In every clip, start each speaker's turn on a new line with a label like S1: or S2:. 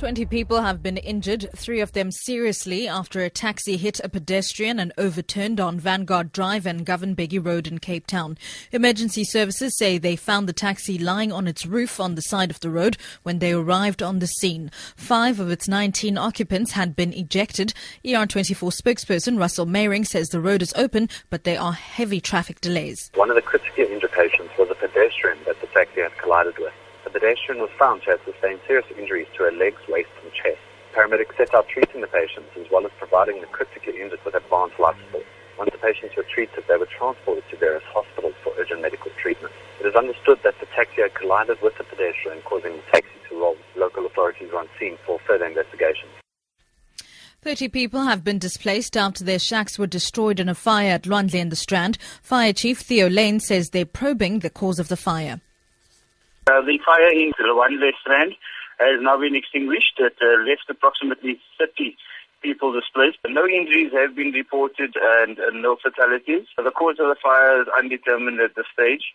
S1: 20 people have been injured, three of them seriously, after a taxi hit a pedestrian and overturned on Vanguard Drive and Govan Mbeki Road in Cape Town. Emergency services say they found the taxi lying on its roof on the side of the road when they arrived on the scene. Five of its 19 occupants had been ejected. ER24 spokesperson Russell Meiring says the road is open, but there are heavy traffic delays.
S2: One of the critically injured patients was a pedestrian that the taxi had collided with. The pedestrian was found to have sustained serious injuries to her legs, waist, and chest. Paramedics set out treating the patients as well as providing the critically injured with advanced life support. Once the patients were treated, they were transported to various hospitals for urgent medical treatment. It is understood that the taxi had collided with the pedestrian, causing the taxi to roll. Local authorities are on scene for further investigations.
S1: 30 people have been displaced after their shacks were destroyed in a fire at Lwandle and the Strand. Fire Chief Theo Layne says they're probing the cause of the fire.
S3: Uh, the fire in the Lwandle Strand has now been extinguished. It uh, left approximately 30 people displaced. No injuries have been reported and uh, no fatalities. The cause of the fire is undetermined at this stage.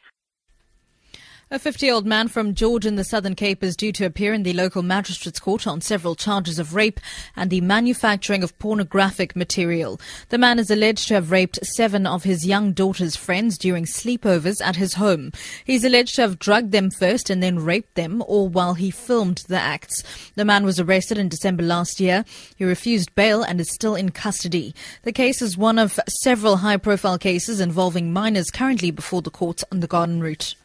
S1: A 50 year old man from George in the Southern Cape is due to appear in the local magistrate's court on several charges of rape and the manufacturing of pornographic material. The man is alleged to have raped seven of his young daughter's friends during sleepovers at his home. He's alleged to have drugged them first and then raped them, all while he filmed the acts. The man was arrested in December last year. He refused bail and is still in custody. The case is one of several high profile cases involving minors currently before the court on the garden route.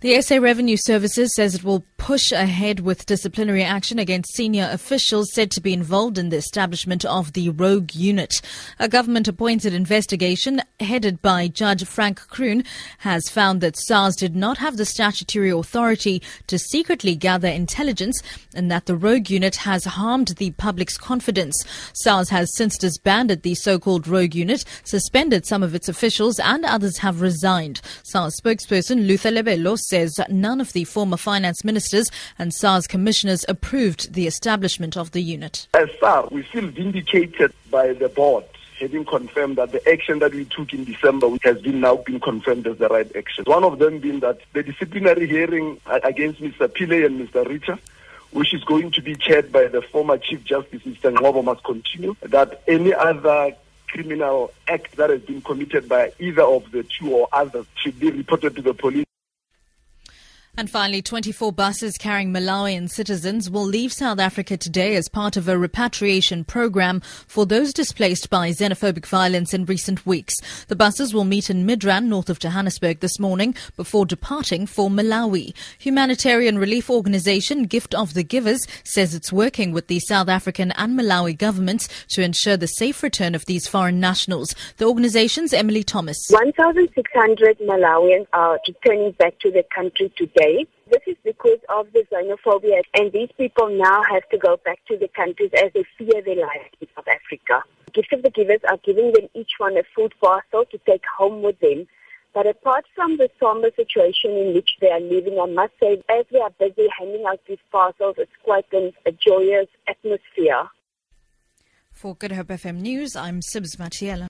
S1: The SA Revenue Services says it will push ahead with disciplinary action against senior officials said to be involved in the establishment of the Rogue Unit. A government appointed investigation headed by Judge Frank Kroon has found that SARS did not have the statutory authority to secretly gather intelligence and that the Rogue Unit has harmed the public's confidence. SARS has since disbanded the so-called Rogue Unit, suspended some of its officials and others have resigned. SARS spokesperson Luther Lebelo says that none of the former finance ministers and SARS commissioners approved the establishment of the unit.
S4: As SARS, we feel vindicated by the board having confirmed that the action that we took in December has been now been confirmed as the right action. One of them being that the disciplinary hearing against Mr. Pillay and Mr. Richer which is going to be chaired by the former Chief Justice, Mr. Ngcobo, must continue. That any other criminal act that has been committed by either of the two or others should be reported to the police.
S1: And finally, 24 buses carrying Malawian citizens will leave South Africa today as part of a repatriation program for those displaced by xenophobic violence in recent weeks. The buses will meet in Midrand, north of Johannesburg this morning before departing for Malawi. Humanitarian relief organization Gift of the Givers says it's working with the South African and Malawi governments to ensure the safe return of these foreign nationals. The organization's Emily Thomas.
S5: 1,600 Malawians are returning back to their country today this is because of the xenophobia, and these people now have to go back to their countries as they fear their lives in South Africa. Gifts of the Givers are giving them each one a food parcel to take home with them. But apart from the somber situation in which they are living, I must say, as we are busy handing out these parcels, it's quite an, a joyous atmosphere.
S1: For Good Hope FM News, I'm Sibs Matiela.